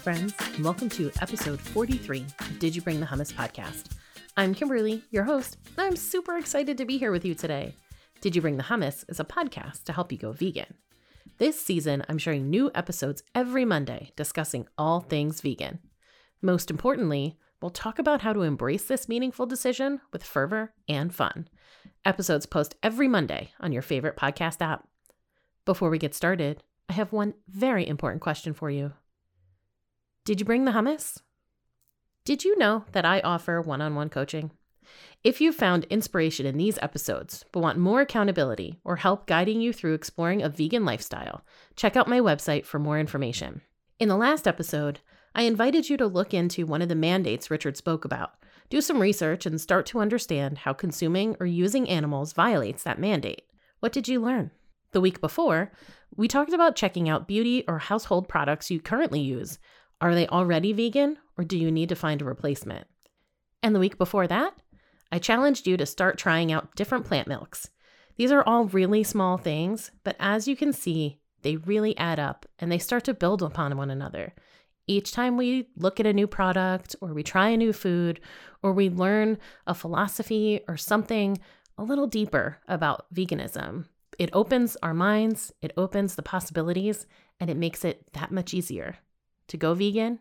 friends, and welcome to episode 43 of Did You Bring the Hummus podcast. I'm Kimberly, your host, and I'm super excited to be here with you today. Did You Bring the Hummus is a podcast to help you go vegan. This season, I'm sharing new episodes every Monday discussing all things vegan. Most importantly, we'll talk about how to embrace this meaningful decision with fervor and fun. Episodes post every Monday on your favorite podcast app. Before we get started, I have one very important question for you. Did you bring the hummus? Did you know that I offer one on one coaching? If you found inspiration in these episodes but want more accountability or help guiding you through exploring a vegan lifestyle, check out my website for more information. In the last episode, I invited you to look into one of the mandates Richard spoke about, do some research, and start to understand how consuming or using animals violates that mandate. What did you learn? The week before, we talked about checking out beauty or household products you currently use are they already vegan or do you need to find a replacement? And the week before that, I challenged you to start trying out different plant milks. These are all really small things, but as you can see, they really add up and they start to build upon one another. Each time we look at a new product or we try a new food or we learn a philosophy or something a little deeper about veganism, it opens our minds, it opens the possibilities, and it makes it that much easier to go vegan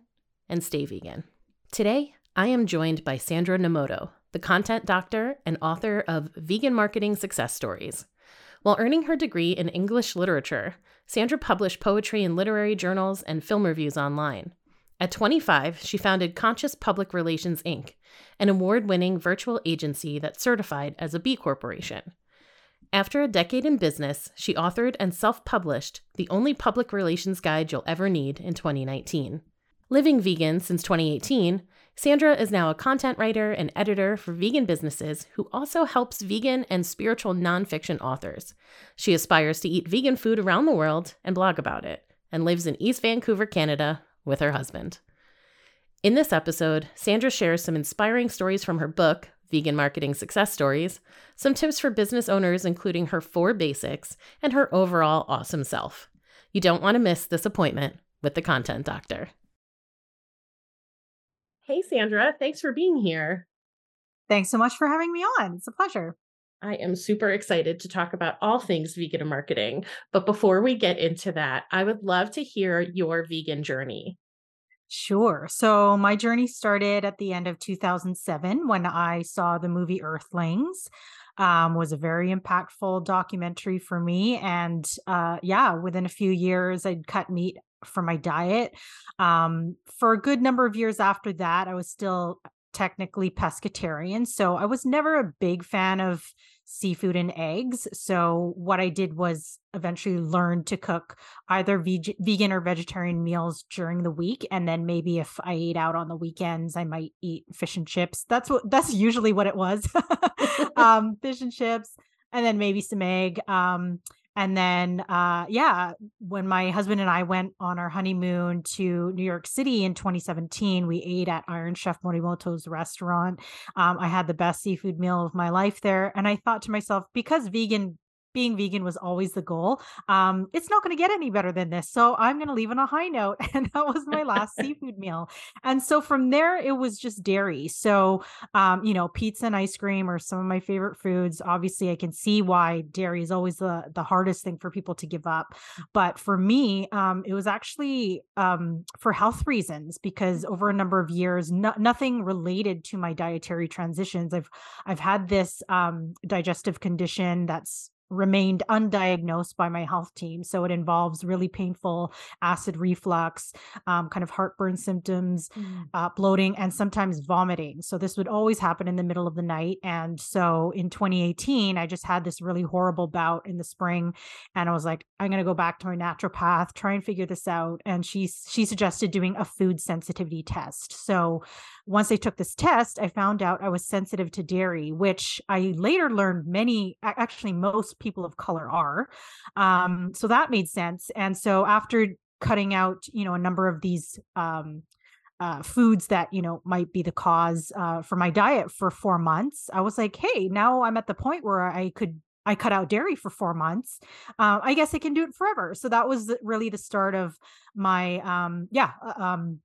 and stay vegan. Today, I am joined by Sandra Nomoto, the content doctor and author of Vegan Marketing Success Stories. While earning her degree in English literature, Sandra published poetry in literary journals and film reviews online. At 25, she founded Conscious Public Relations Inc., an award winning virtual agency that's certified as a B Corporation. After a decade in business, she authored and self published the only public relations guide you'll ever need in 2019. Living vegan since 2018, Sandra is now a content writer and editor for vegan businesses who also helps vegan and spiritual nonfiction authors. She aspires to eat vegan food around the world and blog about it, and lives in East Vancouver, Canada, with her husband. In this episode, Sandra shares some inspiring stories from her book, vegan marketing success stories, some tips for business owners, including her four basics, and her overall awesome self. You don't want to miss this appointment with the Content Doctor. Hey, Sandra, thanks for being here. Thanks so much for having me on. It's a pleasure. I am super excited to talk about all things vegan marketing. But before we get into that, I would love to hear your vegan journey. Sure. So my journey started at the end of 2007 when I saw the movie Earthlings. Um, was a very impactful documentary for me, and uh, yeah, within a few years, I'd cut meat for my diet. Um, for a good number of years after that, I was still technically pescatarian, so I was never a big fan of seafood and eggs. So what I did was eventually learn to cook either veg- vegan or vegetarian meals during the week and then maybe if I ate out on the weekends I might eat fish and chips. That's what that's usually what it was. um fish and chips and then maybe some egg. Um and then, uh, yeah, when my husband and I went on our honeymoon to New York City in 2017, we ate at Iron Chef Morimoto's restaurant. Um, I had the best seafood meal of my life there. And I thought to myself, because vegan being vegan was always the goal. Um, it's not going to get any better than this. So I'm going to leave on a high note. And that was my last seafood meal. And so from there, it was just dairy. So, um, you know, pizza and ice cream are some of my favorite foods. Obviously, I can see why dairy is always the, the hardest thing for people to give up. But for me, um, it was actually um, for health reasons because over a number of years, no, nothing related to my dietary transitions. I've I've had this um, digestive condition that's remained undiagnosed by my health team. So it involves really painful acid reflux, um, kind of heartburn symptoms, mm. uh, bloating, and sometimes vomiting. So this would always happen in the middle of the night. And so in 2018, I just had this really horrible bout in the spring, and I was like, I'm going to go back to my naturopath, try and figure this out. And she she suggested doing a food sensitivity test. So once I took this test, I found out I was sensitive to dairy, which I later learned many, actually, most people of color are. Um, so that made sense. And so after cutting out, you know, a number of these um, uh, foods that you know might be the cause uh, for my diet for four months, I was like, hey, now I'm at the point where I could I cut out dairy for four months. Uh, I guess I can do it forever. So that was really the start of my um, yeah uh, um,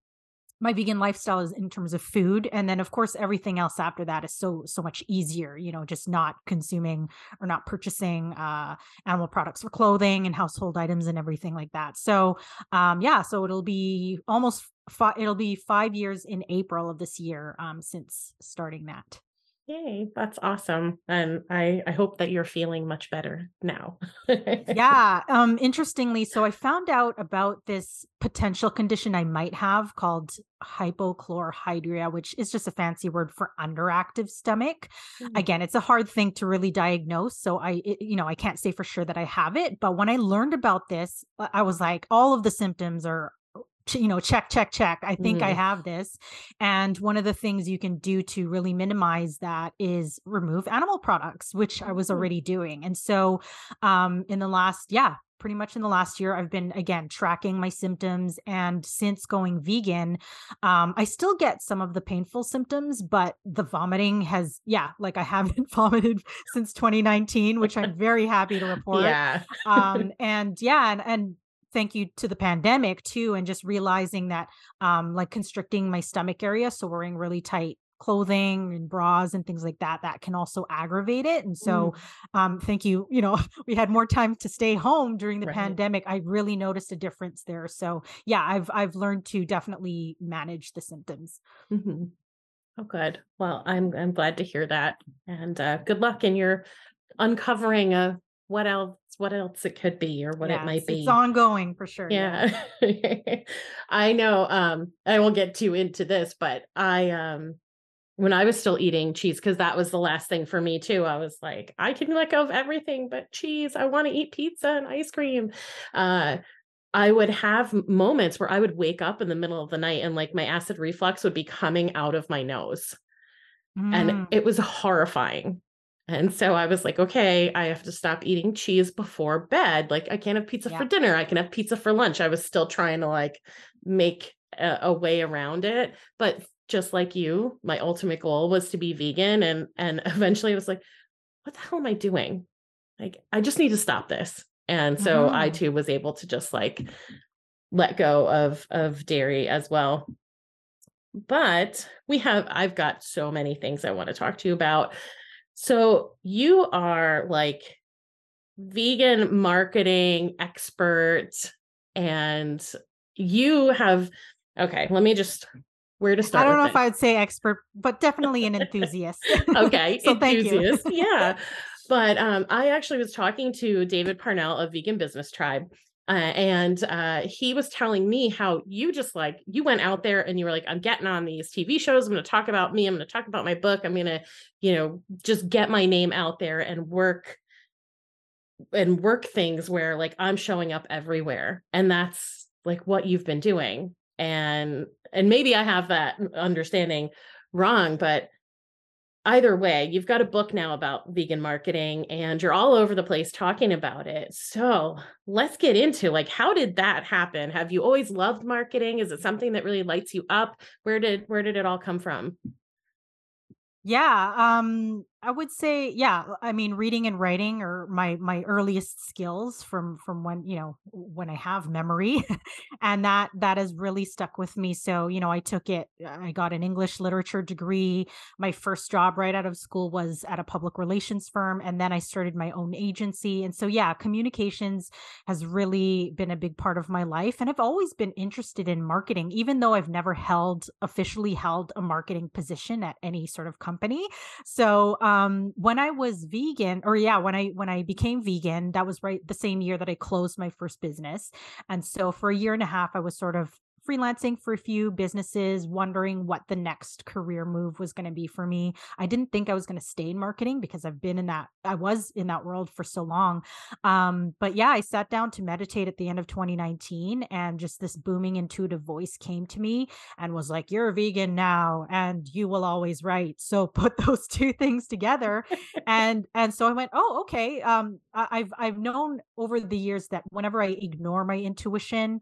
my vegan lifestyle is in terms of food and then of course everything else after that is so so much easier you know just not consuming or not purchasing uh animal products for clothing and household items and everything like that. So um yeah so it'll be almost five it'll be five years in april of this year um since starting that Yay, that's awesome. And I I hope that you're feeling much better now. yeah, um interestingly, so I found out about this potential condition I might have called hypochlorhydria, which is just a fancy word for underactive stomach. Mm-hmm. Again, it's a hard thing to really diagnose, so I it, you know, I can't say for sure that I have it, but when I learned about this, I was like all of the symptoms are you know check check check i think mm. i mm-hmm. have this and one of the things you can do to really minimize that is remove animal products which i was mm-hmm. already doing and so um in the last yeah pretty much in the last year i've been again tracking my symptoms and since going vegan um i still get some of the painful symptoms but the vomiting has yeah like i haven't vomited since 2019 which i'm very happy to report yeah um and yeah and, and thank you to the pandemic too and just realizing that um like constricting my stomach area so wearing really tight clothing and bras and things like that that can also aggravate it and so mm. um thank you you know we had more time to stay home during the right. pandemic i really noticed a difference there so yeah i've i've learned to definitely manage the symptoms mm-hmm. oh good well i'm i'm glad to hear that and uh good luck in your uncovering a what else what else it could be or what it might be it's ongoing for sure yeah, yeah. i know um i won't get too into this but i um when i was still eating cheese because that was the last thing for me too i was like i can let go of everything but cheese i want to eat pizza and ice cream uh I would have moments where I would wake up in the middle of the night and like my acid reflux would be coming out of my nose. Mm. And it was horrifying. And so I was like, okay, I have to stop eating cheese before bed. Like I can't have pizza yeah. for dinner. I can have pizza for lunch. I was still trying to like make a, a, way around it. But just like you, my ultimate goal was to be vegan. And and eventually I was like, what the hell am I doing? Like, I just need to stop this. And so mm-hmm. I too was able to just like let go of of dairy as well. But we have I've got so many things I want to talk to you about so you are like vegan marketing expert and you have okay, let me just where to start. I don't know it. if I would say expert, but definitely an enthusiast. okay, so enthusiast. Thank you. yeah. But um, I actually was talking to David Parnell of Vegan Business Tribe, uh, and uh, he was telling me how you just like you went out there and you were like i'm getting on these tv shows i'm going to talk about me i'm going to talk about my book i'm going to you know just get my name out there and work and work things where like i'm showing up everywhere. And that's like what you've been doing. And and maybe i have that understanding wrong but either way, you've got a book now about vegan marketing and you're all over the place talking about it. So let's get into like, how did that happen? Have you always loved marketing? Is it something that really lights you up? Where did, where did it all come from? Yeah, um I would say yeah, I mean reading and writing are my my earliest skills from from when, you know, when I have memory and that that has really stuck with me. So, you know, I took it I got an English literature degree. My first job right out of school was at a public relations firm and then I started my own agency. And so yeah, communications has really been a big part of my life and I've always been interested in marketing even though I've never held officially held a marketing position at any sort of company. So um Um, when I was vegan or yeah, when I when I became vegan, that was right the same year that I closed my first business. And so for a year and a half I was sort of freelancing for a few businesses, wondering what the next career move was going to be for me. I didn't think I was going to stay in marketing because I've been in that, I was in that world for so long. Um, but yeah, I sat down to meditate at the end of 2019 and just this booming intuitive voice came to me and was like, You're a vegan now and you will always write. So put those two things together. and and so I went, Oh, okay. Um, I've I've known over the years that whenever I ignore my intuition,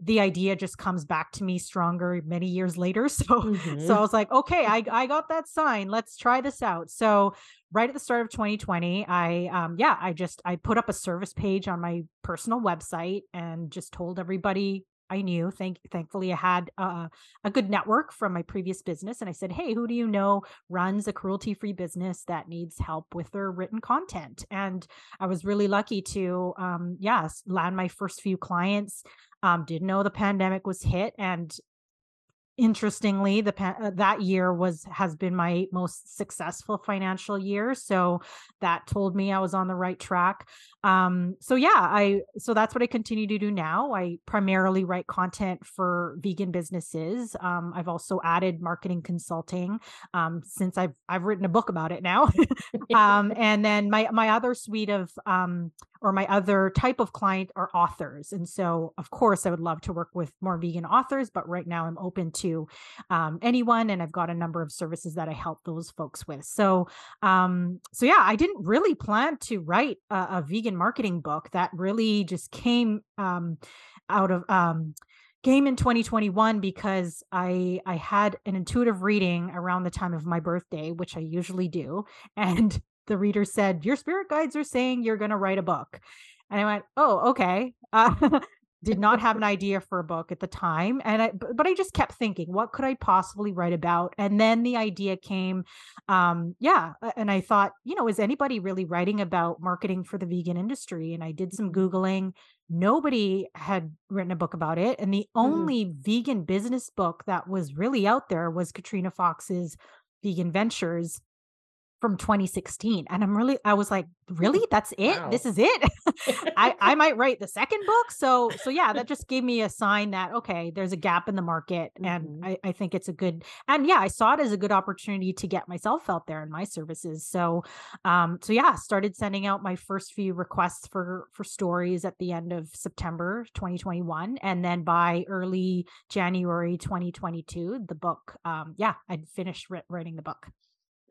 the idea just comes back to me stronger many years later. So mm-hmm. so I was like, okay, I I got that sign. Let's try this out. So right at the start of 2020, I um yeah, I just I put up a service page on my personal website and just told everybody I knew. Thank thankfully I had uh, a good network from my previous business and I said, "Hey, who do you know runs a cruelty-free business that needs help with their written content?" And I was really lucky to um yes, land my first few clients. Um didn't know the pandemic was hit and interestingly the uh, that year was has been my most successful financial year so that told me i was on the right track. Um so yeah i so that's what i continue to do now. I primarily write content for vegan businesses. Um i've also added marketing consulting um since i've i've written a book about it now. Um and then my my other suite of um or my other type of client are authors. And so, of course, I would love to work with more vegan authors, but right now I'm open to um, anyone, and I've got a number of services that I help those folks with. So, um, so yeah, I didn't really plan to write a, a vegan marketing book. That really just came um, out of um, came in 2021 because I I had an intuitive reading around the time of my birthday, which I usually do, and the reader said, Your spirit guides are saying you're going to write a book. And I went, Oh, okay. Uh, did not have an idea for a book at the time and i but i just kept thinking what could i possibly write about and then the idea came um yeah and i thought you know is anybody really writing about marketing for the vegan industry and i did some mm-hmm. googling nobody had written a book about it and the mm-hmm. only mm-hmm. vegan business book that was really out there was katrina fox's vegan ventures from 2016 and i'm really i was like really that's it wow. this is it i i might write the second book so so yeah that just gave me a sign that okay there's a gap in the market and mm-hmm. I, I think it's a good and yeah i saw it as a good opportunity to get myself out there and my services so um so yeah started sending out my first few requests for for stories at the end of september 2021 and then by early january 2022 the book um yeah i'd finished writing the book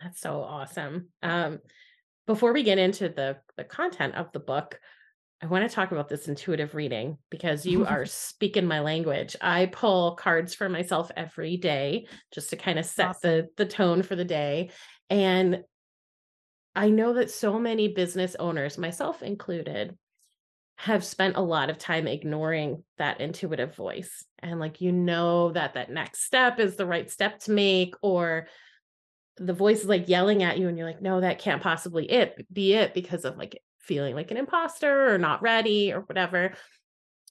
that's so awesome. Um, before we get into the the content of the book, I want to talk about this intuitive reading because you are speaking my language. I pull cards for myself every day just to kind of set awesome. the the tone for the day. And I know that so many business owners, myself included, have spent a lot of time ignoring that intuitive voice. And like you know that that next step is the right step to make or the voice is like yelling at you and you're like no that can't possibly it be it because of like feeling like an imposter or not ready or whatever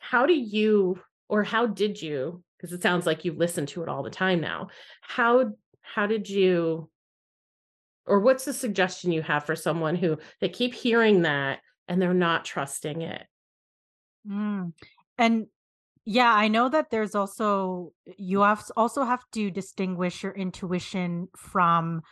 how do you or how did you because it sounds like you listen to it all the time now how how did you or what's the suggestion you have for someone who they keep hearing that and they're not trusting it mm. and yeah, I know that there's also you have also have to distinguish your intuition from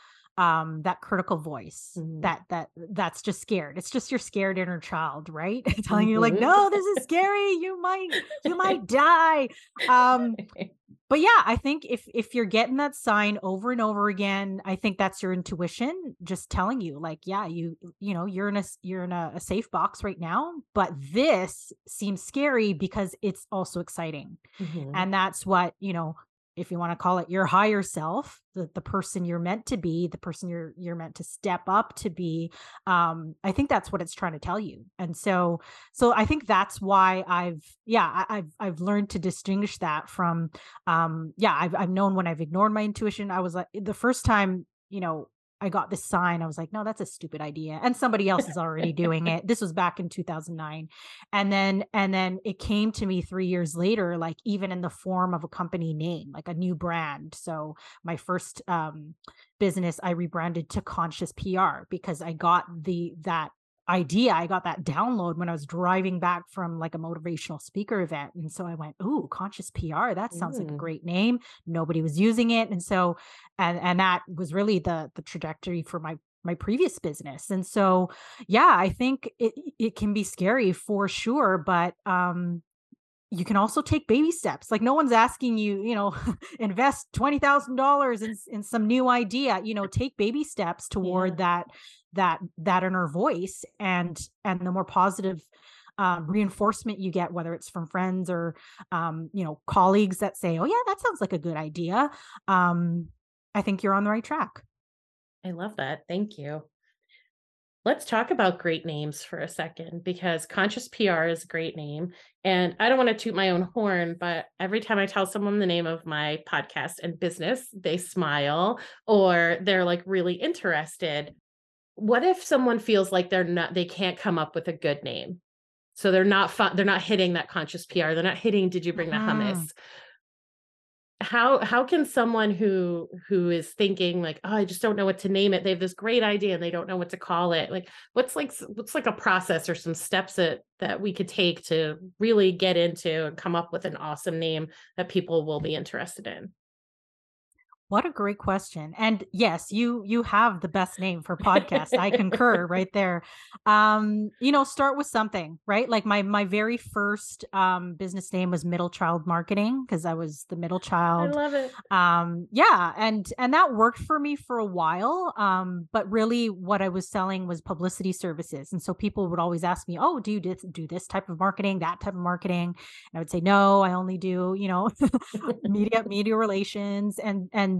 um that critical voice mm-hmm. that that that's just scared it's just your scared inner child right telling you like mm-hmm. no this is scary you might you might die um but yeah i think if if you're getting that sign over and over again i think that's your intuition just telling you like yeah you you know you're in a you're in a, a safe box right now but this seems scary because it's also exciting mm-hmm. and that's what you know if you want to call it your higher self the, the person you're meant to be the person you're you're meant to step up to be um i think that's what it's trying to tell you. And so so i think that's why i've yeah I, have i've learned to distinguish that from um yeah i've i've known when i've ignored my intuition. I was like the first time you know I got this sign. I was like, no, that's a stupid idea. And somebody else is already doing it. This was back in 2009. And then, and then it came to me three years later, like even in the form of a company name, like a new brand. So my first um, business, I rebranded to Conscious PR because I got the, that idea. I got that download when I was driving back from like a motivational speaker event. And so I went, Ooh, conscious PR. That sounds mm. like a mm. great name. Nobody was using it. And so, and, and that was really the, the trajectory for my, my previous business. And so, yeah, I think it, it can be scary for sure. But, um, you can also take baby steps. Like no one's asking you, you know, invest $20,000 in in some new idea, you know, take baby steps toward yeah. that that that inner voice and and the more positive um, reinforcement you get whether it's from friends or um, you know colleagues that say oh yeah that sounds like a good idea um, i think you're on the right track i love that thank you Let's talk about great names for a second because Conscious PR is a great name. And I don't want to toot my own horn, but every time I tell someone the name of my podcast and business, they smile or they're like really interested. What if someone feels like they're not, they can't come up with a good name? So they're not fun, they're not hitting that conscious PR. They're not hitting, did you bring the hummus? Mm-hmm. How how can someone who who is thinking like oh i just don't know what to name it they have this great idea and they don't know what to call it like what's like what's like a process or some steps that that we could take to really get into and come up with an awesome name that people will be interested in what a great question. And yes, you you have the best name for podcast. I concur right there. Um, you know, start with something, right? Like my my very first um business name was Middle Child Marketing because I was the middle child. I love it. Um, yeah, and and that worked for me for a while. Um, but really what I was selling was publicity services. And so people would always ask me, "Oh, do you do this type of marketing, that type of marketing?" And I would say, "No, I only do, you know, media media relations and and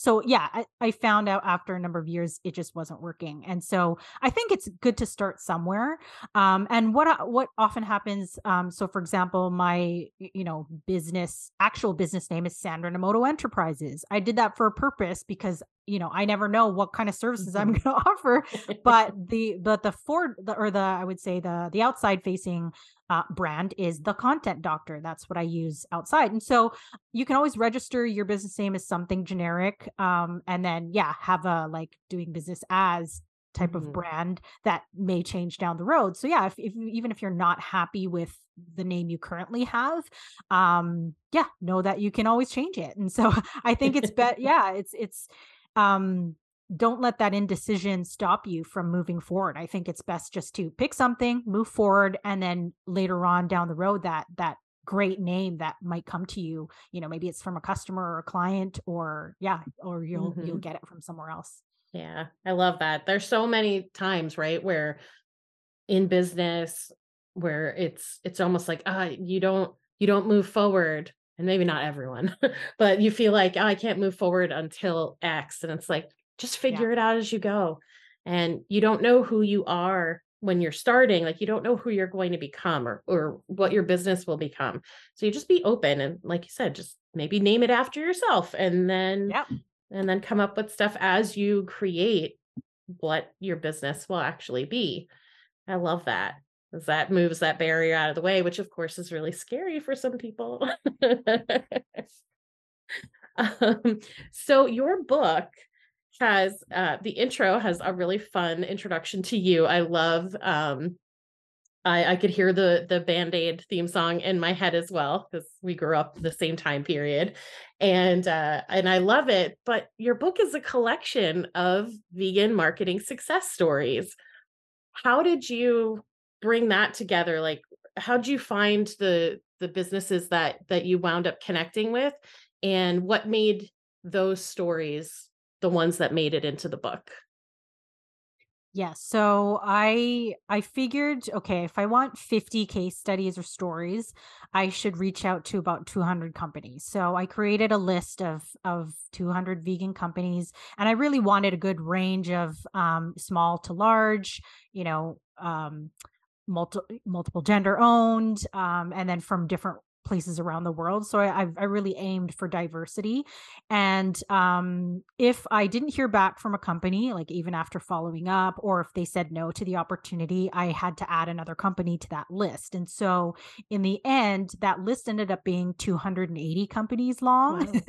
so yeah I, I, found out after a number of years it just wasn't working and so i think it's good to start somewhere um, and what what often happens um, so for example my you know business actual business name is sandra nomoto enterprises i did that for a purpose because you know i never know what kind of services i'm mm-hmm. going to offer but the but the for the or the i would say the the outside facing uh, brand is the content doctor that's what i use outside and so you can always register your business name as something generic um, and then yeah have a like doing business as type mm-hmm. of brand that may change down the road so yeah if, if even if you're not happy with the name you currently have um yeah know that you can always change it and so i think it's bet yeah it's it's um, don't let that indecision stop you from moving forward. I think it's best just to pick something, move forward, and then later on down the road, that that great name that might come to you. You know, maybe it's from a customer or a client, or yeah, or you'll mm-hmm. you'll get it from somewhere else. Yeah, I love that. There's so many times, right, where in business where it's it's almost like ah, you don't you don't move forward and maybe not everyone, but you feel like, oh, I can't move forward until X. And it's like, just figure yeah. it out as you go. And you don't know who you are when you're starting, like you don't know who you're going to become or or what your business will become. So you just be open and like you said, just maybe name it after yourself and then yep. and then come up with stuff as you create what your business will actually be. I love that as that moves that barrier out of the way, which of course is really scary for some people. um, so your book has uh, the intro has a really fun introduction to you. I love um, I, I could hear the the Band-Aid theme song in my head as well because we grew up the same time period. And uh, and I love it. But your book is a collection of vegan marketing success stories. How did you bring that together like how'd you find the the businesses that that you wound up connecting with and what made those stories the ones that made it into the book Yes. So I I figured okay, if I want 50 case studies or stories, I should reach out to about 200 companies. So I created a list of of 200 vegan companies and I really wanted a good range of um, small to large, you know, um, multi- multiple gender owned um, and then from different places around the world. So I, I really aimed for diversity. And um, if I didn't hear back from a company, like even after following up, or if they said no to the opportunity, I had to add another company to that list. And so in the end, that list ended up being 280 companies long. Wow.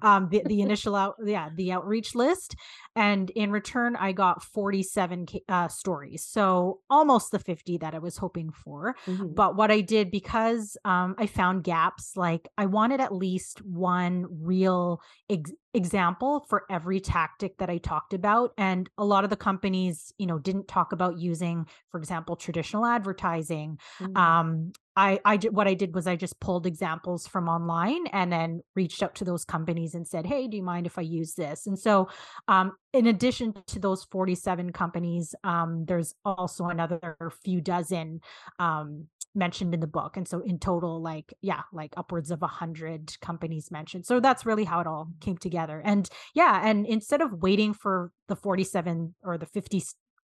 um, the, the initial out, yeah, the outreach list. And in return, I got 47 uh, stories. So almost the 50 that I was hoping for. Mm-hmm. But what I did because um, I found gaps like i wanted at least one real ex- example for every tactic that i talked about and a lot of the companies you know didn't talk about using for example traditional advertising mm-hmm. um I, I what I did was I just pulled examples from online and then reached out to those companies and said, "Hey, do you mind if I use this?" And so, um, in addition to those forty-seven companies, um, there's also another few dozen um, mentioned in the book and so in total like yeah like upwards of a hundred companies mentioned. So that's really how it all came together. And yeah and instead of waiting for the 47 or the 50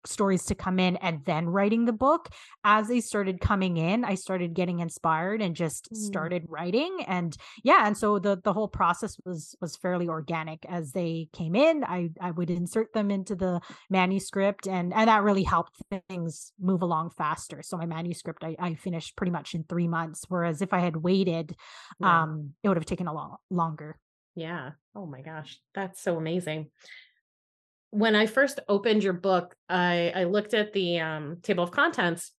stories to come in and then writing the book. As they started coming in i started getting inspired and just mm. started writing and yeah and so the the whole process was was fairly organic. As they came in i i would insert them into the manuscript and and that really helped things move along faster. So my manuscript i, I finished pretty much in three months whereas if i had waited yeah. um it would have taken a lot longer. Yeah. Oh my gosh. That's so amazing when I first opened your book, I, I looked at the um, table of contents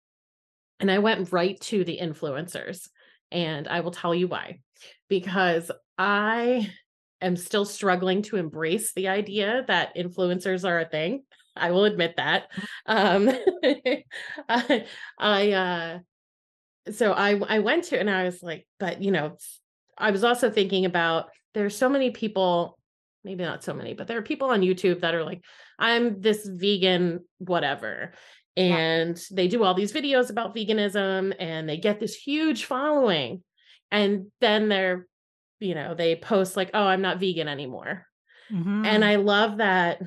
and I went right to the influencers. And I will tell you why. Because I am still struggling to embrace the idea that influencers are a thing. I will admit that. Um, I, I uh, so I I went to and I was like, but you know, I was also thinking about there's so many people maybe not so many, but there are people on YouTube that are like, I'm this vegan, whatever. And yeah. they do all these videos about veganism and they get this huge following. And then they're, you know, they post like, oh, I'm not vegan anymore. Mm-hmm. And I love that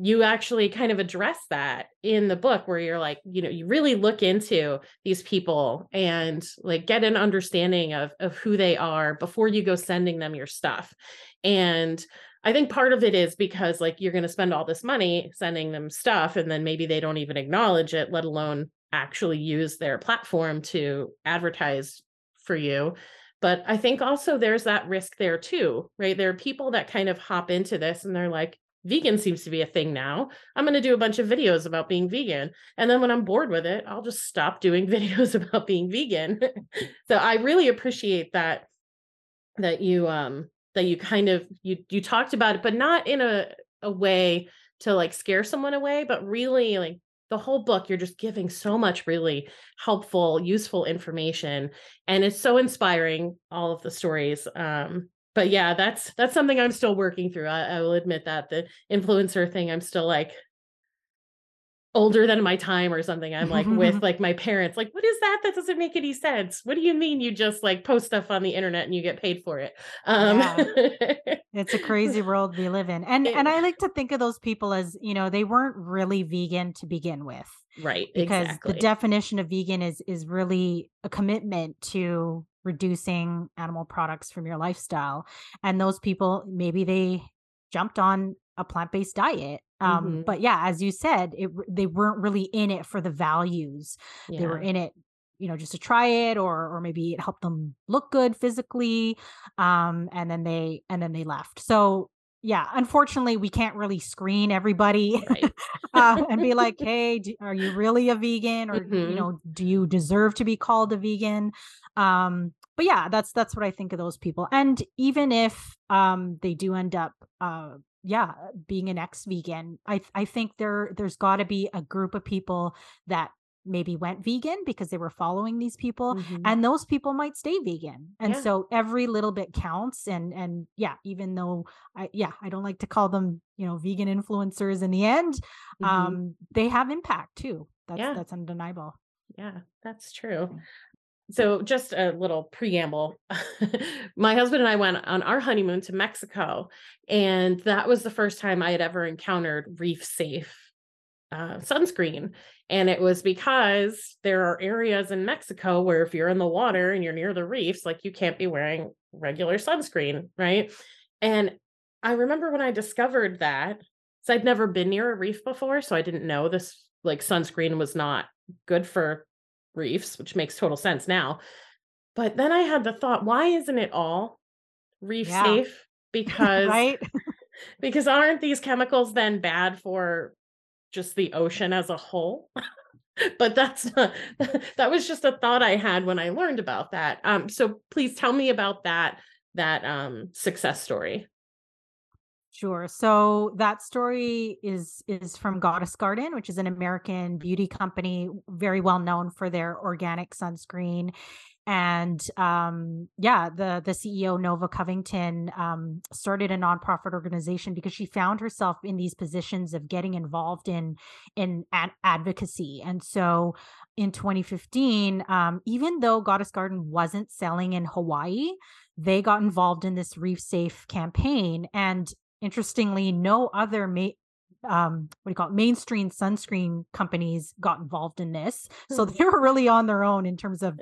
you actually kind of address that in the book where you're like you know you really look into these people and like get an understanding of of who they are before you go sending them your stuff and I think part of it is because like you're going to spend all this money sending them stuff and then maybe they don't even acknowledge it, let alone actually use their platform to advertise for you. But I think also there's that risk there too, right? There are people that kind of hop into this and they're like, vegan seems to be a thing now. I'm going to do a bunch of videos about being vegan. And then when I'm bored with it, I'll just stop doing videos about being vegan. so I really appreciate that that you um that you kind of you you talked about it but not in a a way to like scare someone away but really like the whole book you're just giving so much really helpful useful information and it's so inspiring all of the stories um but yeah that's that's something i'm still working through I, I will admit that the influencer thing i'm still like older than my time or something i'm like with like my parents like what is that that doesn't make any sense what do you mean you just like post stuff on the internet and you get paid for it um yeah. it's a crazy world we live in and it, and i like to think of those people as you know they weren't really vegan to begin with right because exactly. the definition of vegan is is really a commitment to reducing animal products from your lifestyle and those people maybe they jumped on a plant-based diet um mm-hmm. but yeah as you said it they weren't really in it for the values yeah. they were in it you know just to try it or or maybe it helped them look good physically um and then they and then they left so yeah unfortunately we can't really screen everybody right. uh, and be like hey do, are you really a vegan or mm-hmm. you know do you deserve to be called a vegan um but yeah that's that's what i think of those people and even if um they do end up uh yeah being an ex vegan i i think there there's got to be a group of people that maybe went vegan because they were following these people mm-hmm. and those people might stay vegan and yeah. so every little bit counts and and yeah even though i yeah i don't like to call them you know vegan influencers in the end mm-hmm. um they have impact too that's yeah. that's undeniable yeah that's true so just a little preamble. My husband and i went on our honeymoon to mexico and that was the first time i had ever encountered reef safe uh, sunscreen. And it was because there are areas in mexico where if you're in the water and you're near the reefs like you can't be wearing regular sunscreen right? And i remember when i discovered that so i'd never been near a reef before so i didn't know this like sunscreen was not good for reefs, which makes total sense now. But then I had the thought, why isn't it all reef yeah. safe? Because right? because aren't these chemicals then bad for just the ocean as a whole? but that's not, that was just a thought I had when I learned about that. Um, so please tell me about that that um, success story. Sure. So that story is is from Goddess Garden, which is an American beauty company, very well known for their organic sunscreen. And um, yeah, the the CEO Nova Covington um, started a nonprofit organization because she found herself in these positions of getting involved in in ad- advocacy. And so in 2015, um, even though Goddess Garden wasn't selling in Hawaii, they got involved in this reef safe campaign and interestingly no other ma- um, what do you call it? Mainstream sunscreen companies got involved in this. So they were really on their own in terms of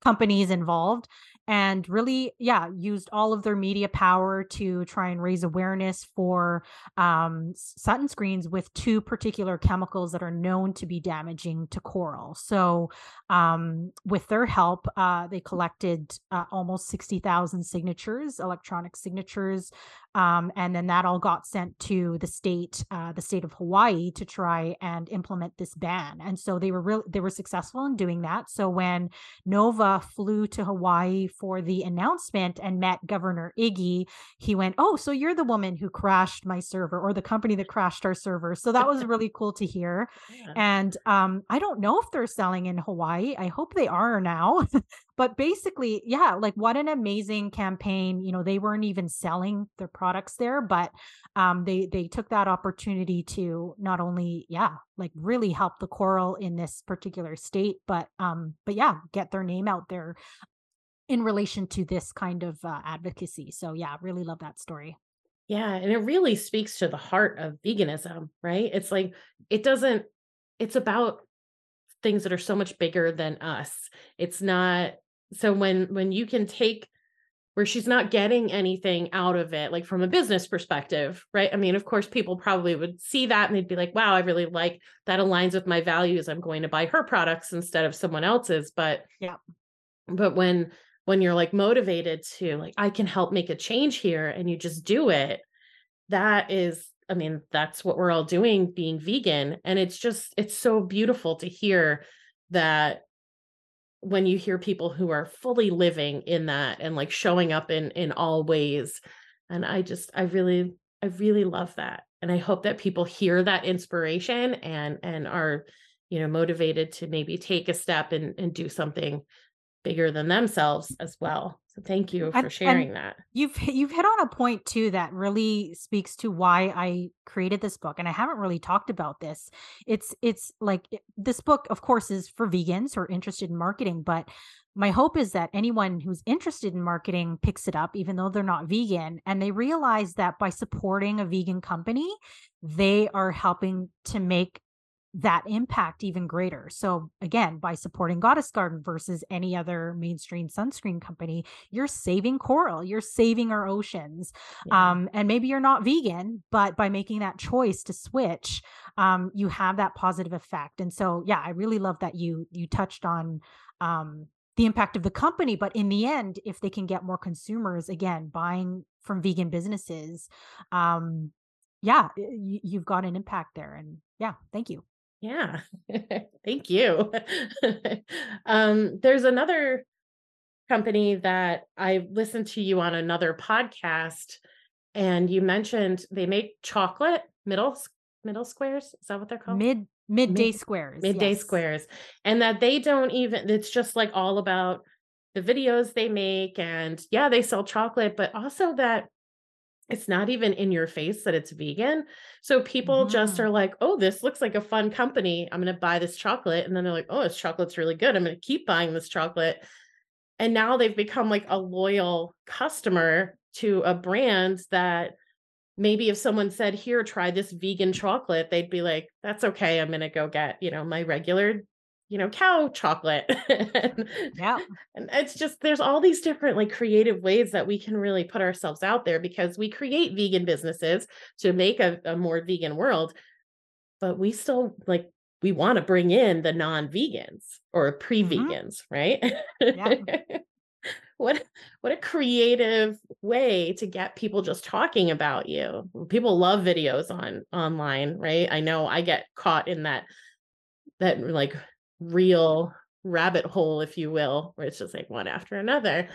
companies involved and really yeah used all of their media power to try and raise awareness for um, sunscreens with two particular chemicals that are known to be damaging to coral so um, with their help uh, they collected uh, almost 60000 signatures electronic signatures um, and then that all got sent to the state, uh, the state of Hawaii, to try and implement this ban. And so they were really they were successful in doing that. So when Nova flew to Hawaii for the announcement and met Governor Ige, he went, "Oh, so you're the woman who crashed my server, or the company that crashed our server." So that was really cool to hear. Yeah. And um, I don't know if they're selling in Hawaii. I hope they are now. but basically yeah like what an amazing campaign you know they weren't even selling their products there but um they they took that opportunity to not only yeah like really help the coral in this particular state but um but yeah get their name out there in relation to this kind of uh, advocacy. So yeah really love that story. Yeah and it really speaks to the heart of veganism right? It's like it doesn't it's about things that are so much bigger than us. It's not so when when you can take where she's not getting anything out of it like from a business perspective right? I mean of course people probably would see that and they'd be like wow i really like that aligns with my values. I'm going to buy her products instead of someone else's. But yeah. but when when you're like motivated to like i can help make a change here and you just do it that is i mean that's what we're all doing being vegan. And it's just it's so beautiful to hear that when you hear people who are fully living in that and like showing up in in all ways and i just i really i really love that and i hope that people hear that inspiration and and are you know motivated to maybe take a step and and do something bigger than themselves as well so thank you for and, sharing and that. You've you've hit on a point too that really speaks to why I created this book and I haven't really talked about this. It's it's like eh, this book of course is for vegans who are interested in marketing, but my hope is that anyone who's interested in marketing picks it up even though they're not vegan and they realize that by supporting a vegan company, they are helping to make that impact even greater. So again, by supporting Goddess Garden versus any other mainstream sunscreen company, you're saving coral, you're saving our oceans. Yeah. Um, and maybe you're not vegan, but by making that choice to switch, um, you have that positive effect. And so, yeah, I really love that you you touched on um, the impact of the company, but in the end, if they can get more consumers again buying from vegan businesses, um, yeah, you, you've got an impact there. And yeah, thank you. Yeah. Thank you. um, there's another company that I listened to you on another podcast and you mentioned they make chocolate middle middle squares. Is that what they're called? Mid midday Mid, squares. Midday yes. squares. And that they don't even it's just like all about the videos they make and yeah, they sell chocolate, but also that it's not even in your face that it's vegan. So people just mm. are like, oh, this looks like a fun company. I'm going to buy this chocolate. And then they're like, oh, this chocolate's really good. I'm going to keep buying this chocolate. And now they've become like a loyal customer to a brand that maybe if someone said, here, try this vegan chocolate, they'd be like, that's okay. I'm going to go get, you know, my regular you know cow chocolate and, yeah and it's just there's all these different like creative ways that we can really put ourselves out there because we create vegan businesses to make a, a more vegan world but we still like we want to bring in the non-vegans or mm-hmm. pre-vegans mm-hmm. right yeah. what what a creative way to get people just talking about you people love videos on online right i know i get caught in that that like real rabbit hole, if you will, where it's just like one after another.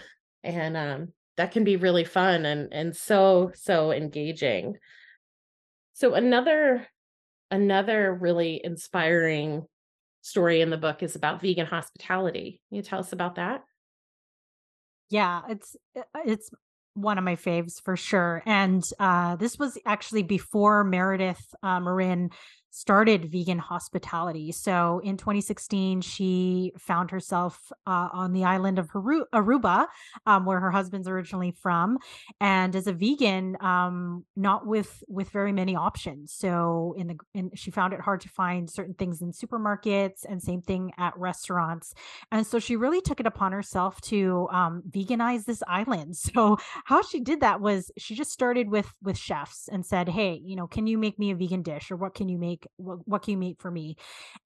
And um, that can be really fun and and so so engaging. So another another really inspiring story in the book is about vegan hospitality. Can you tell us about that? Yeah, it's uh, it's one of my faves for sure. And uh, this was actually before Meredith uh, Marin started vegan hospitality. So in 2016, she found herself uh, on the island of Aruba, um, where her husband's originally from, and as a vegan, um, not with with very many options. So in the in, she found it hard to find certain things in supermarkets, and same thing at restaurants. And so she really took it upon herself to um, veganize this island. So how she did that was she just started with with chefs and said, "Hey, you know, can you make me a vegan dish, or what can you make?" Make what, what can you meet for me?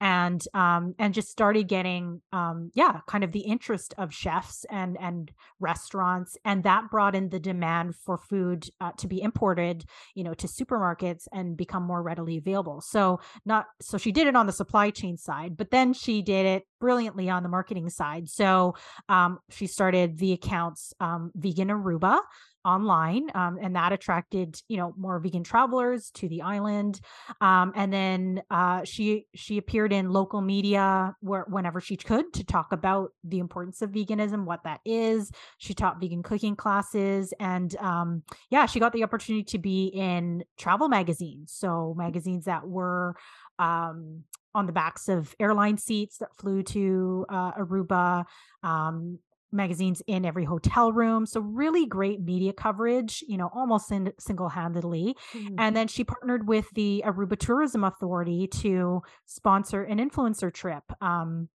And um and just started getting um yeah kind of the interest of chefs and and restaurants and that brought in the demand for food uh, to be imported you know to supermarkets and become more readily available. So not so she did it on the supply chain side but then she did it brilliantly on the marketing side. So um, she started the accounts um, vegan aruba online um, and that attracted you know more vegan travelers to the island um, and then uh, she she appeared in local media where whenever she could to talk about the importance of veganism what that is. She taught vegan cooking classes and um, yeah she got the opportunity to be in travel magazines. So magazines that were um, on the backs of airline seats that flew to uh, Aruba, um, magazines in every hotel room. So really great media coverage, you know, almost in, single-handedly. Mm-hmm. And then she partnered with the Aruba Tourism Authority to sponsor an influencer trip. Um,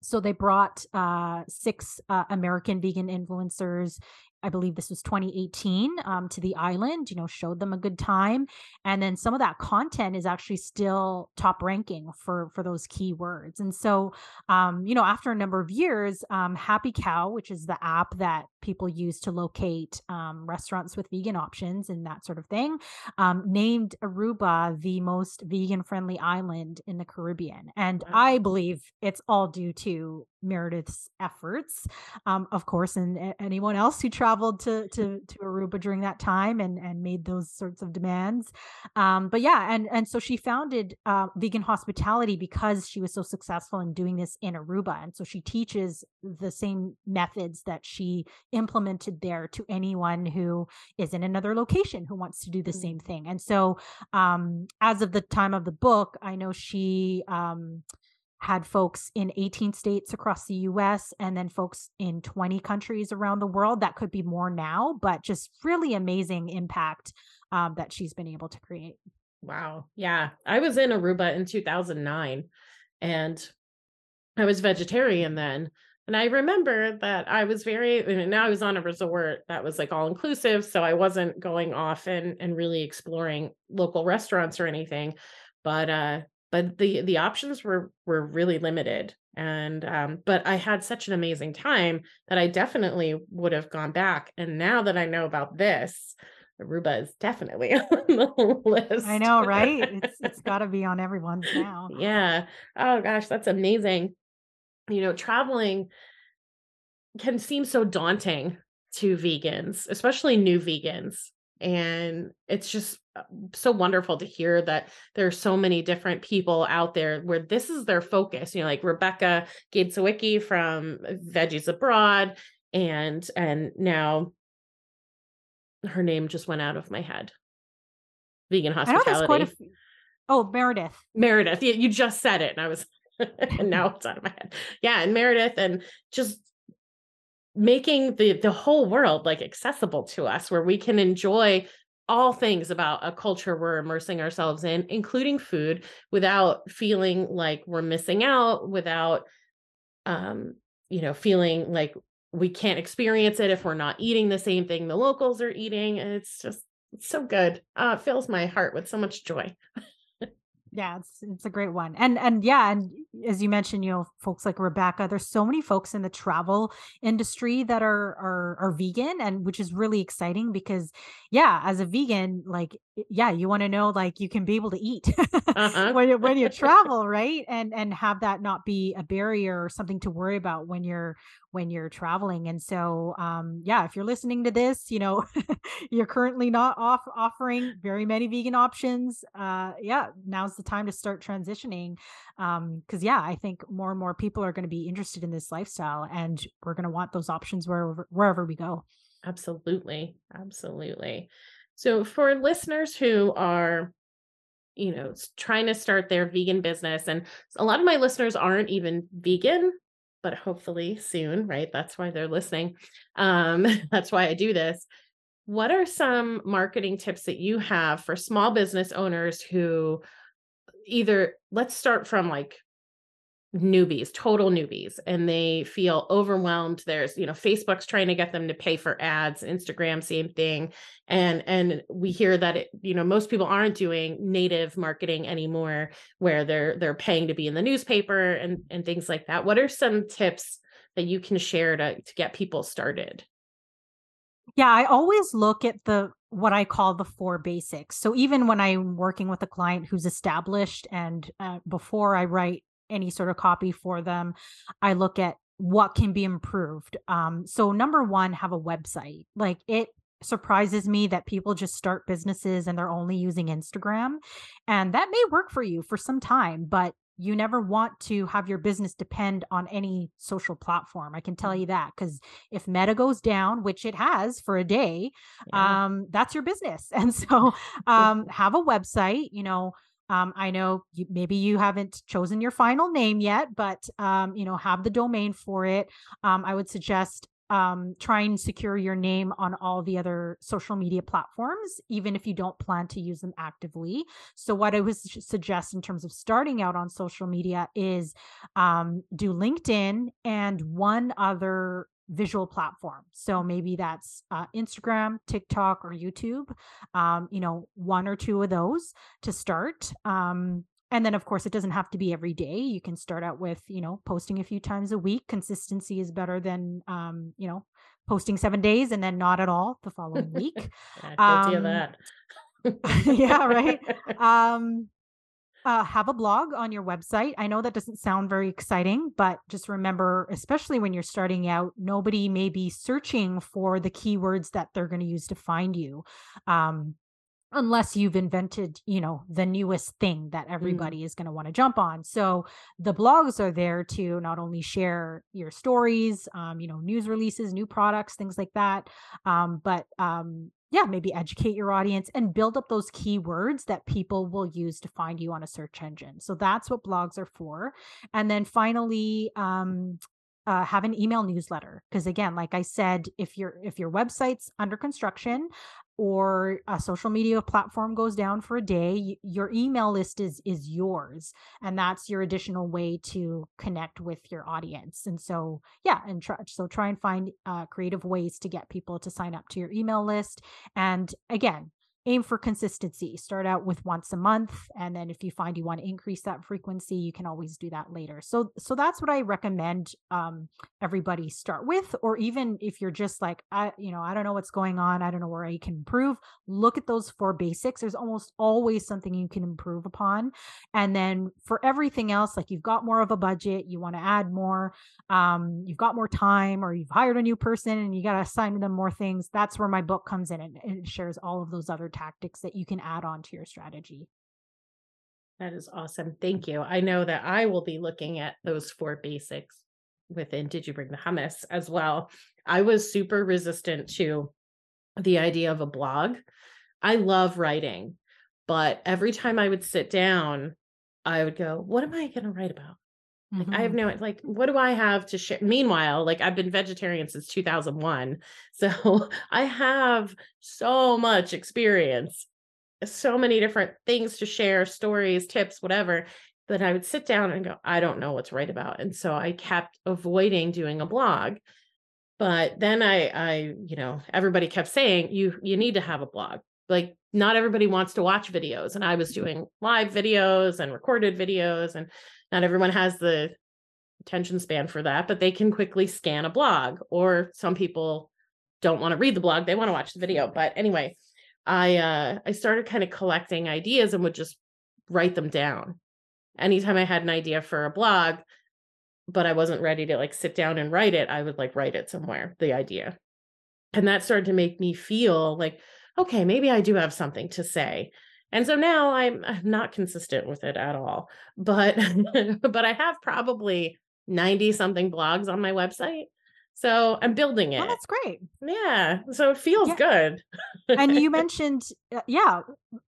so they brought uh, six uh, American vegan influencers I believe this was 2018 um, to the island, you know, showed them a good time. And then some of that content is actually still top ranking for, for those keywords. And so, um, you know, after a number of years, um, Happy Cow, which is the app that people use to locate um, restaurants with vegan options and that sort of thing, um, named Aruba the most vegan friendly island in the Caribbean. And wow. I believe it's all due to Meredith's efforts, um, of course, and anyone else who traveled to to to Aruba during that time and and made those sorts of demands. Um, but yeah, and and so she founded uh, Vegan Hospitality because she was so successful in doing this in Aruba, and so she teaches the same methods that she implemented there to anyone who is in another location who wants to do the mm-hmm. same thing. And so, um, as of the time of the book, I know she um, had folks in 18 states across the US and then folks in 20 countries around the world. That could be more now, but just really amazing impact um, that she's been able to create. Wow. Yeah. I was in Aruba in 2009 and I was vegetarian then. And I remember that I was very, now I was on a resort that was like all inclusive. So I wasn't going off and, and really exploring local restaurants or anything. But uh, but the the options were were really limited. And um, but i had such an amazing time that i definitely would have gone back. And now that i know about this aruba is definitely on the list. i know right? It's it's got to be on everyone's now. Yeah. Oh gosh that's amazing you know traveling can seem so daunting to vegans especially new vegans and it's just uh, so wonderful to hear that there's so many different people out there where this is their focus you know like rebecca Gade from veggies abroad and and now her name just went out of my head. Vegan hospitality. oh meredith. Meredith you, you just said it and i was and now it's out of my head. Yeah and meredith and just making the the whole world like accessible to us where we can enjoy all things about a culture we're immersing ourselves in including food without feeling like we're missing out without um you know feeling like we can't experience it if we're not eating the same thing the locals are eating. It's just it's so good. Uh it fills my heart with so much joy yeah it's it's a great one and and yeah and as you mentioned you know folks like rebecca there's so many folks in the travel industry that are are are vegan and which is really exciting because yeah as a vegan like yeah you want to know like you can be able to eat uh-huh. when you when you travel right and and have that not be a barrier or something to worry about when you're when you're traveling and so um yeah if you're listening to this you know you're currently not off offering very many vegan options uh yeah now's the time to start transitioning um because yeah i think more and more people are going to be interested in this lifestyle and we're going to want those options wherever wherever we go absolutely absolutely so, for listeners who are, you know, trying to start their vegan business. And a lot of my listeners aren't even vegan, but hopefully soon, right? That's why they're listening. Um, that's why I do this. What are some marketing tips that you have for small business owners who either, let's start from like newbies, total newbies, and they feel overwhelmed. There's, you know, Facebook's trying to get them to pay for ads, Instagram, same thing. And and we hear that it, you know, most people aren't doing native marketing anymore where they're they're paying to be in the newspaper and and things like that. What are some tips that you can share to to get people started? Yeah, I always look at the what I call the four basics. So even when I'm working with a client who's established and uh, before I write any sort of copy for them. I look at what can be improved. Um, so number one, have a website. Like it surprises me that people just start businesses and they're only using Instagram. And that may work for you for some time, but you never want to have your business depend on any social platform. I can tell mm-hmm. you that because if Meta goes down, which it has for a day, yeah. um, that's your business. And so um, have a website, you know, um, I know you, maybe you haven't chosen your final name yet, but um, you know, have the domain for it. Um, I would suggest um, try and secure your name on all the other social media platforms, even if you don't plan to use them actively. So, what I would suggest in terms of starting out on social media is um, do LinkedIn and one other visual platform. So maybe that's uh, Instagram, TikTok, or YouTube. Um, you know, one or two of those to start. Um, and then, of course, it doesn't have to be every day. You can start out with, you know, posting a few times a week. Consistency is better than, um, you know, posting seven days and then not at all the following week. yeah, guilty of um, that. yeah, right. Um, uh, have a blog on your website. I know that doesn't sound very exciting, but just remember, especially when you're starting out, nobody may be searching for the keywords that they're going to use to find you. Um, unless you've invented you know the newest thing that mm. everybody mm. is going to want to jump on so the blogs are there to not only share your stories um, you know news releases new products things like that um, but um, yeah, maybe educate your audience and build up those keywords that people will use to find you on a search engine. So that's what blogs are for. And then finally, um, uh, have an email newsletter because again like i said if your if your website's under construction or a social media platform goes down for a day your email list is is yours and that's your additional way to connect with your audience and so yeah and try so try and find uh, creative ways to get people to sign up to your email list and again aim for consistency. Start out with once a month and then if you find you want to increase that frequency, you can always do that later. So so that's what I recommend um everybody start with or even if you're just like I you know, I don't know what's going on, I don't know where I can improve, look at those four basics. There's almost always something you can improve upon. And then for everything else like you've got more of a budget, you want to add more, um you've got more time or you've hired a new person and you got to assign them more things, that's where my book comes in and it shares all of those other tactics that you can add on to your strategy. That is awesome. Thank you. I know that I will be looking at those four basics within Did You Bring the Hummus as well. I was super resistant to the idea of a blog. I love writing, but every time I would sit down, I would go, What am I going to write about? Like mm-hmm. I have mm-hmm. no like what do I have to share? Meanwhile, like I've been vegetarian since 2001. So I have so much experience, so many different things to share, stories, tips, whatever. That I would sit down and go, I don't know what to write about. And so I kept avoiding doing a blog. But then I I, you know, everybody kept saying you you need to have a blog. Like not everybody wants to watch videos. And I was doing live videos and recorded videos and not everyone has the attention span for that, but they can quickly scan a blog. Or some people don't want to read the blog; they want to watch the video. But anyway, I uh, I started kind of collecting ideas and would just write them down. Anytime I had an idea for a blog, but I wasn't ready to like sit down and write it, I would like write it somewhere, the idea. And that started to make me feel like, okay, maybe I do have something to say. And so now I'm, not consistent with it at all. But but I have probably 90 something blogs on my website. So I'm building oh, it. Oh, that's great. Yeah. So it feels yeah. good. and you mentioned, uh, yeah,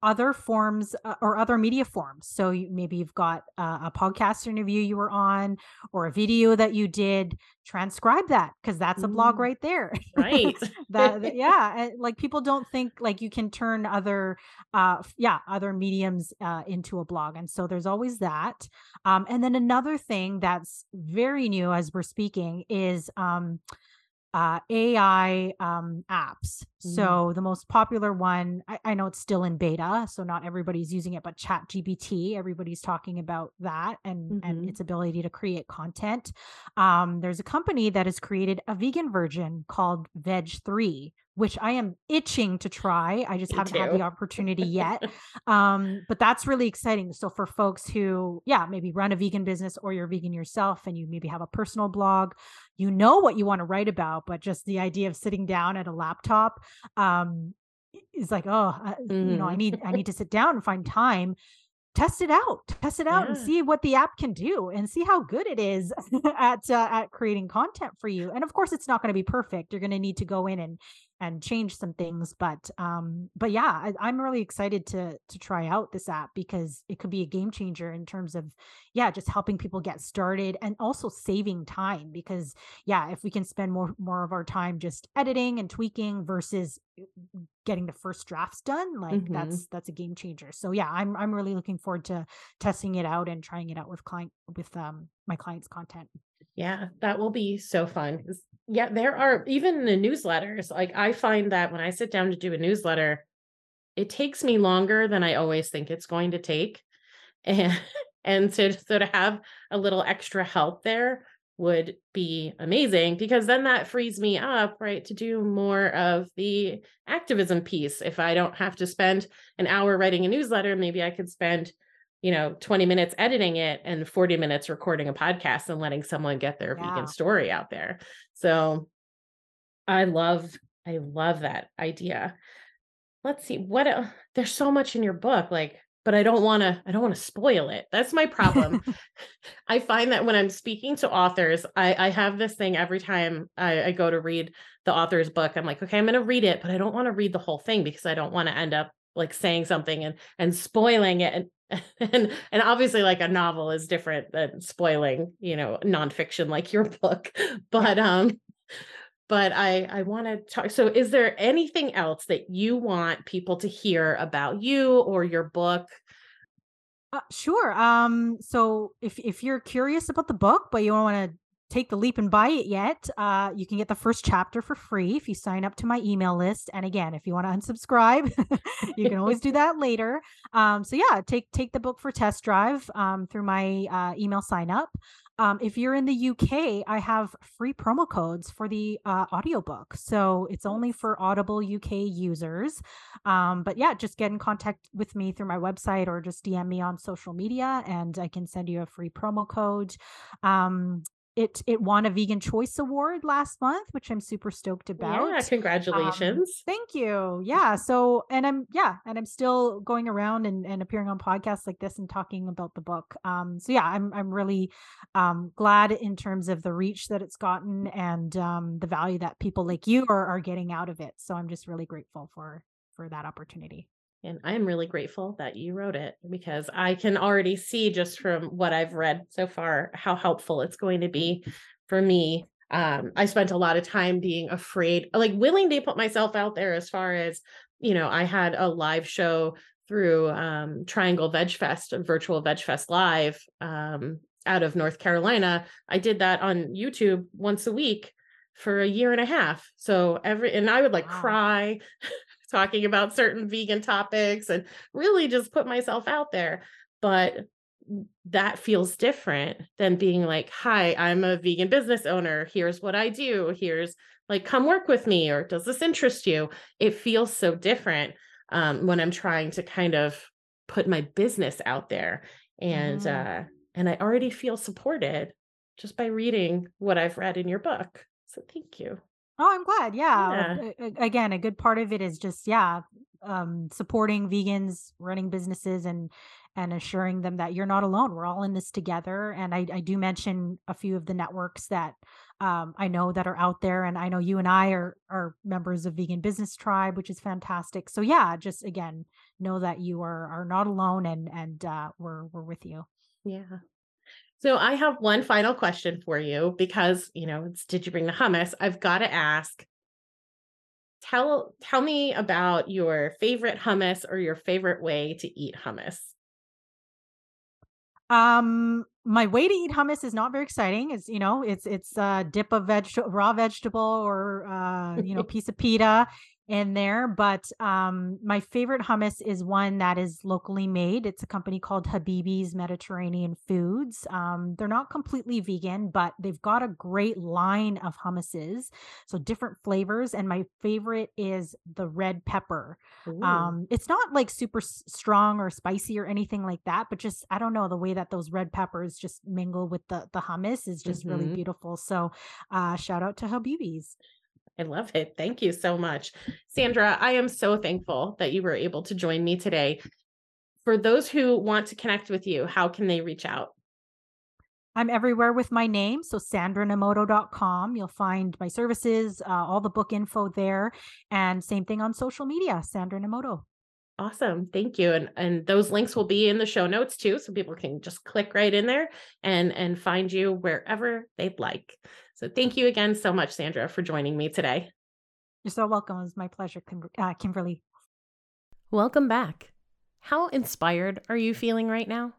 other forms uh, or other media forms. So you, maybe you've got uh, a podcast interview you were on or a video that you did. Transcribe that because that's a blog Mm, right there. right. that, that- yeah, like people don't think like you can turn other uh yeah other mediums uh, into a blog, and so there's always that. Um, and then another thing that's very new as we're speaking is um uh, AI um, apps. Mm. So the most popular one, I, I know it's still in beta, so not everybody's using it, but Chat GPT, everybody's talking about that and and Mhm. its ability to create content. Um, there's a company that has created a vegan version called Veg3, which I am itching to try. I just Me haven't had the opportunity yet. um, but that's really exciting. So for folks who, yeah, maybe run a vegan business or you're vegan yourself and you maybe have a personal blog you know what you want to write about but just the idea of sitting down at a laptop um is like oh I, you know i Mhm. need i need to sit down and find time test it out test it out and see what the app can do and see how good it is at uh, at creating content for you and of course it's not going to be perfect you're going to need to go in and and change some things but um but yeah I, i'm really excited to to try out this app because it could be a game changer in terms of yeah just helping people get started and also saving time because yeah if we can spend more more of our time just editing and tweaking versus uh, getting the first drafts done like Mhm. that's that's a game changer so yeah i'm i'm really looking forward to testing it out and trying it out with client with um my clients content Yeah, that will be so fun. Yeah, there are even the newsletters. Like I find that when I sit down to do a newsletter, it takes me longer than I always think it's going to take. And and to so to have a little extra help there would be amazing because then that frees me up, right, to do more of the activism piece. If I don't have to spend an hour writing a newsletter, maybe I could spend you know 20 minutes editing it and 40 minutes recording a podcast and letting someone get their Yeah. vegan story out there. So i love i love that idea. Let's see what el- there's so much in your book like but i don't want to i don't want to spoil it. That's my problem. I find that when i'm speaking to authors i i have this thing every time i, I go to read the author's book i'm like okay i'm going to read it but i don't want to read the whole thing because i don't want to end up like saying something and and spoiling it and and and obviously like a novel is different than spoiling you know nonfiction like your book but um but i i want to talk so is there anything else that you want people to hear about you or your book Uh, sure. Um, so if if you're curious about the book, but you want to take the leap and buy it yet, uh, you can get the first chapter for free if you sign up to my email list. And again, if you want to unsubscribe, you can always do that later. Um, so yeah, take take the book for test drive um, through my uh, email sign up. Um, if you're in the UK, I have free promo codes for the uh, audiobook. So it's only for Audible UK users. Um, but yeah, just get in contact with me through my website or just DM me on social media and I can send you a free promo code. Um, it it won a vegan choice award last month, which I'm super stoked about. yeah Um, congratulations thank you. Yeah. So, and I'm, yeah, and I'm still going around and, and appearing on podcasts like this and talking about the book. Um, so yeah, I'm, I'm really, um, glad in terms of the reach that it's gotten and, um, the value that people like you are, are getting out of it. So I'm just really grateful for, for that opportunity. And I'm really grateful that you wrote it because I can already see just from what I've read so far how helpful it's going to be for me. Um, I spent a lot of time being afraid, like willing to put myself out there as far as, you know, I had a live show through um, Triangle Veg Fest, virtual Veg Fest live um, out of North Carolina. I did that on YouTube once a week for a year and a half. So every, and I would like Wow. cry talking about certain vegan topics and really just put myself out there. But that feels different than being like, hi, I'm a vegan business owner. Here's what I do. Here's like, come work with me, or does this interest you? It feels so different um, when I'm trying to kind of put my business out there. And Mm. uh, and I already feel supported just by reading what I've read in your book. So thank you. Oh, I'm glad. Yeah. Yeah. Again, a good part of it is just, yeah, um, supporting vegans, running businesses and, and assuring them that you're not alone. We're all in this together. And I, I do mention a few of the networks that um, I know that are out there, and I know you and I are are members of Vegan Business Tribe, which is fantastic. So yeah, just again, know that you are are not alone, and and uh, we're we're with you. Yeah. So I have one final question for you because you know it's did you bring the hummus? I've got to ask. Tell tell me about your favorite hummus or your favorite way to eat hummus. Um, my way to eat hummus is not very exciting. It's you know, it's it's a dip of veg raw vegetable or uh, you know, piece of pita in there. But um, my favorite hummus is one that is locally made. It's a company called Habibi's Mediterranean Foods. Um, they're not completely vegan, but they've got a great line of hummuses, so different flavors. And my favorite is the red pepper. Um, it's not like super strong or spicy or anything like that, but just I don't know the way that those red peppers just mingle with the the hummus is just really hmm beautiful. So uh, shout out to Habibi's. I love it. Thank you so much. Sandra, I am so thankful that you were able to join me today. For those who want to connect with you, how can they reach out? I'm everywhere with my name. So sandranomoto.com. You'll find my services, uh, all the book info there. And same thing on social media, Sandra Nomoto. Awesome. Thank you. And and those links will be in the show notes too so people can just click right in there and and find you wherever they'd like. So thank you again so much Sandra for joining me today. You're so welcome. It was my pleasure, Kim- uh, Kimberly. Welcome back. How inspired are you feeling right now?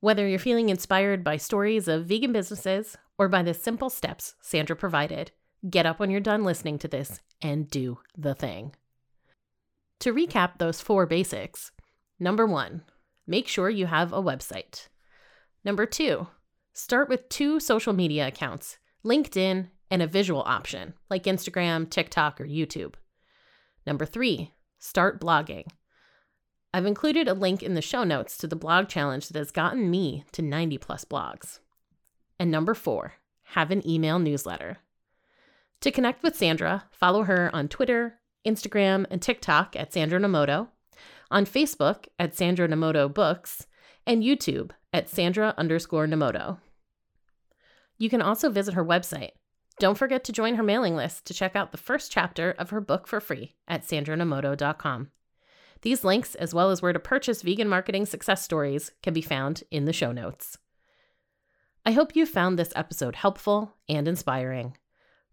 Whether you're feeling inspired by stories of vegan businesses or by the simple steps Sandra provided, get up when you're done listening to this and do the thing. To recap those four basics number one, make sure you have a website. Number two, start with two social media accounts LinkedIn and a visual option like Instagram, TikTok, or YouTube. Number three, start blogging. I've included a link in the show notes to the blog challenge that has gotten me to 90 plus blogs. And number four, have an email newsletter. To connect with Sandra, follow her on Twitter, Instagram, and TikTok at Sandra Nomoto, on Facebook at Sandra Nomoto Books, and YouTube at Sandra underscore Nomoto. You can also visit her website. Don't forget to join her mailing list to check out the first chapter of her book for free at sandranomoto.com. These links, as well as where to purchase vegan marketing success stories, can be found in the show notes. I hope you found this episode helpful and inspiring.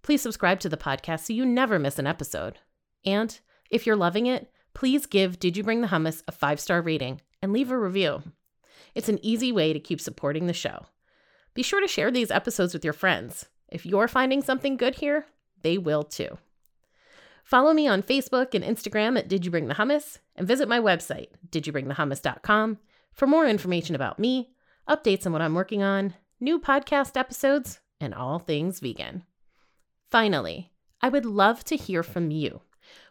Please subscribe to the podcast so you never miss an episode. And if you're loving it, please give Did You Bring the Hummus a five star rating and leave a review. It's an easy way to keep supporting the show. Be sure to share these episodes with your friends. If you're finding something good here, they will too. Follow me on Facebook and Instagram at Did You Bring the Hummus and visit my website, didyouBringTheHummus.com, for more information about me, updates on what I'm working on, new podcast episodes, and all things vegan. Finally, I would love to hear from you.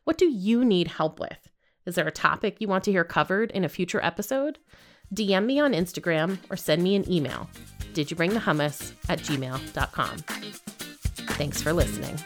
What do you need help with? Is there a topic you want to hear covered in a future episode? DM me on Instagram or send me an email. Did you bring the hummus at gmail.com? Thanks for listening.